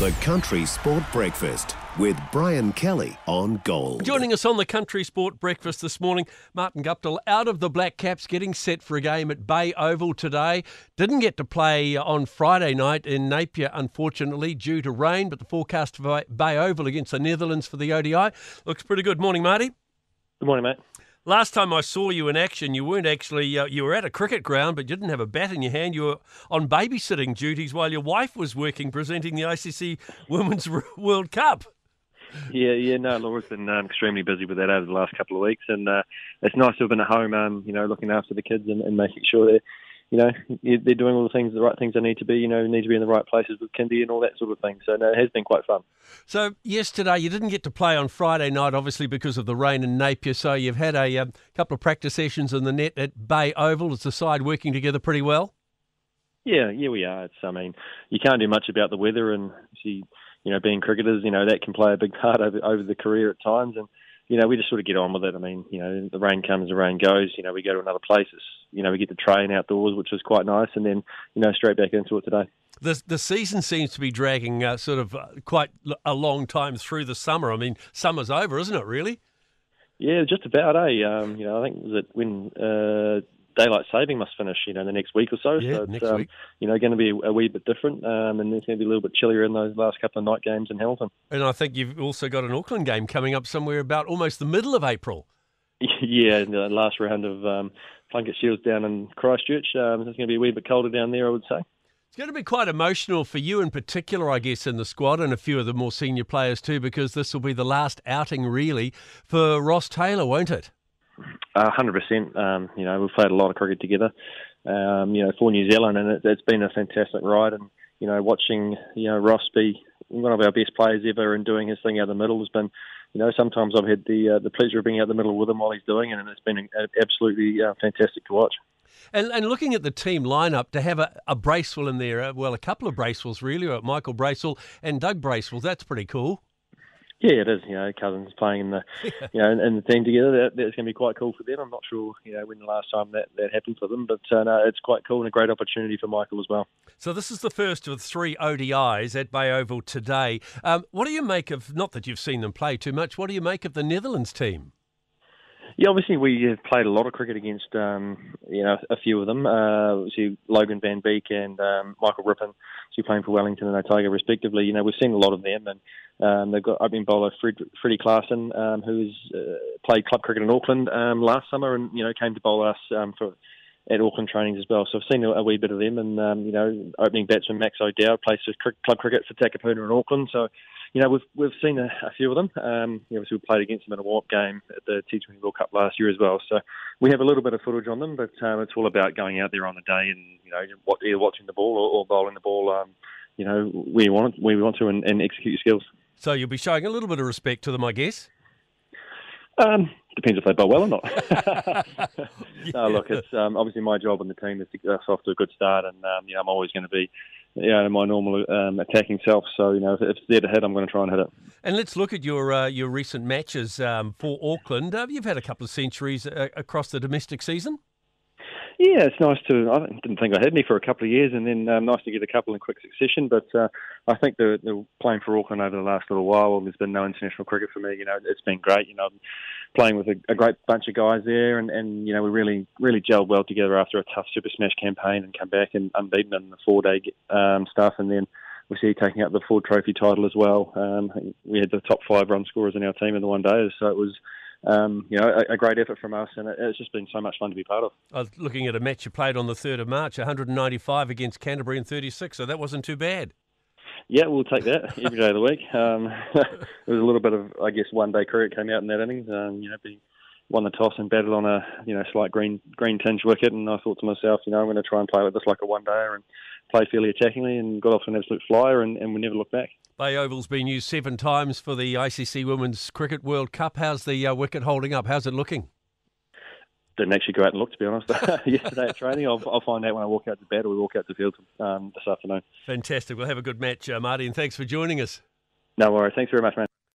The Country Sport Breakfast with Brian Kelly on Gold. Joining us on the Country Sport Breakfast this morning, Martin Guptill out of the Black Caps, getting set for a game at Bay Oval today. Didn't get to play on Friday night in Napier, unfortunately, due to rain, but the forecast for Bay Oval against the Netherlands for the ODI looks pretty good. Morning, Marty. Good morning, mate. Last time I saw you in action, you weren't actually, uh, you were at a cricket ground, but you didn't have a bat in your hand. You were on babysitting duties while your wife was working presenting the ICC Women's World Cup. Yeah, yeah, no, Laura's been um, extremely busy with that over the last couple of weeks, and uh, it's nice to have been at home, um, you know, looking after the kids and, and making sure they're you know, they're doing all the things, the right things they need to be. You know, need to be in the right places with Kindy and all that sort of thing. So no, it has been quite fun. So yesterday you didn't get to play on Friday night, obviously because of the rain in Napier. So you've had a um, couple of practice sessions in the net at Bay Oval. Is the side working together pretty well? Yeah, yeah, we are. It's, I mean, you can't do much about the weather, and you know, being cricketers, you know, that can play a big part over over the career at times, and you know, we just sort of get on with it. I mean, you know, the rain comes, the rain goes. You know, we go to another place. It's, you know, we get to train outdoors, which was quite nice, and then, you know, straight back into it today. The, the season seems to be dragging uh, sort of uh, quite a long time through the summer. I mean, summer's over, isn't it, really? Yeah, just about, eh? Um, you know, I think that when uh, daylight saving must finish, you know, the next week or so. Yeah, so it's, next um, week. You know, going to be a wee bit different, um, and it's going to be a little bit chillier in those last couple of night games in Hamilton. And I think you've also got an Auckland game coming up somewhere about almost the middle of April. Yeah, the last round of um, Plunket Shields down in Christchurch. Um, it's going to be a wee bit colder down there, I would say. It's going to be quite emotional for you in particular, I guess, in the squad and a few of the more senior players too, because this will be the last outing really for Ross Taylor, won't it? Hundred um, percent. You know, we've played a lot of cricket together. Um, you know, for New Zealand, and it, it's been a fantastic ride. And you know, watching you know Ross be one of our best players ever and doing his thing out the middle has been, you know, sometimes I've had the uh, the pleasure of being out the middle with him while he's doing it, and it's been absolutely uh, fantastic to watch. And, and, looking at the team lineup, to have a, a Bracewell in there, uh, well, a couple of Bracewells really, Michael Bracewell and Doug Bracewell, that's pretty cool. Yeah, it is. You know, cousins playing in the, yeah. you know, in, in, the team together. That, that's going to be quite cool for them. I'm not sure, you know, when the last time that, that happened for them, but uh, no, it's quite cool and a great opportunity for Michael as well. So this is the first of three ODIs at Bay Oval today. Um, what do you make of? Not that you've seen them play too much. What do you make of the Netherlands team? Yeah, obviously we have played a lot of cricket against um, you know a few of them. Uh, obviously Logan Van Beek and um, Michael Rippon, who playing for Wellington and Otago respectively. You know we've seen a lot of them, and um, they've got opening bowler Fred, Freddie Klaassen, um, who's uh, played club cricket in Auckland um, last summer, and you know came to bowl us um, for at Auckland trainings as well. So I've seen a, a wee bit of them, and um, you know opening batsman Max O'Dowd plays for club cricket for Takapuna in Auckland. So you know, we've we've seen a, a few of them. Um, obviously, we played against them in a warm game at the T20 World Cup last year as well. So we have a little bit of footage on them, but um, it's all about going out there on the day and you know, either watching the ball or, or bowling the ball. Um, you know, where you want it, where we want to, and, and execute your skills. So you'll be showing a little bit of respect to them, I guess. Um, depends if they bowl well or not. yeah. No, look, it's um, obviously my job on the team is to get us off to a good start, and um, you know, I'm always going to be you know, my normal um, attacking self. So you know, if it's there to hit, I'm going to try and hit it. And let's look at your uh, your recent matches um, for Auckland. Uh, you've had a couple of centuries uh, across the domestic season. Yeah, it's nice to. I didn't think I had any for a couple of years, and then um, nice to get a couple in quick succession. But uh, I think the, the playing for Auckland over the last little while, there's been no international cricket for me. You know, it's been great. You know, playing with a, a great bunch of guys there, and, and you know, we really really gelled well together after a tough Super Smash campaign, and come back and unbeaten in the four day um, stuff, and then we see taking up the Ford Trophy title as well. Um, we had the top five run scorers in our team in the one day, so it was um, you know, a, a, great effort from us, and it, it's just been so much fun to be part of. I was looking at a match you played on the 3rd of March, 195 against Canterbury in 36, so that wasn't too bad. Yeah, we'll take that every day of the week. Um, it was a little bit of, I guess, one day cricket came out in that innings. Um, you know, be, won the toss and batted on a you know slight green green tinge wicket, and I thought to myself, you know, I'm going to try and play with this like a one dayer and play fairly attackingly, and got off an absolute flyer, and, and we never looked back. Bay Oval's been used seven times for the ICC Women's Cricket World Cup. How's the uh, wicket holding up? How's it looking? Didn't actually go out and look, to be honest. Yesterday at training, I'll, I'll, find out when I walk out to bed or we walk out to field um, this afternoon. Fantastic. We'll have a good match, uh, Marty, and thanks for joining us. No worries. Thanks very much, man.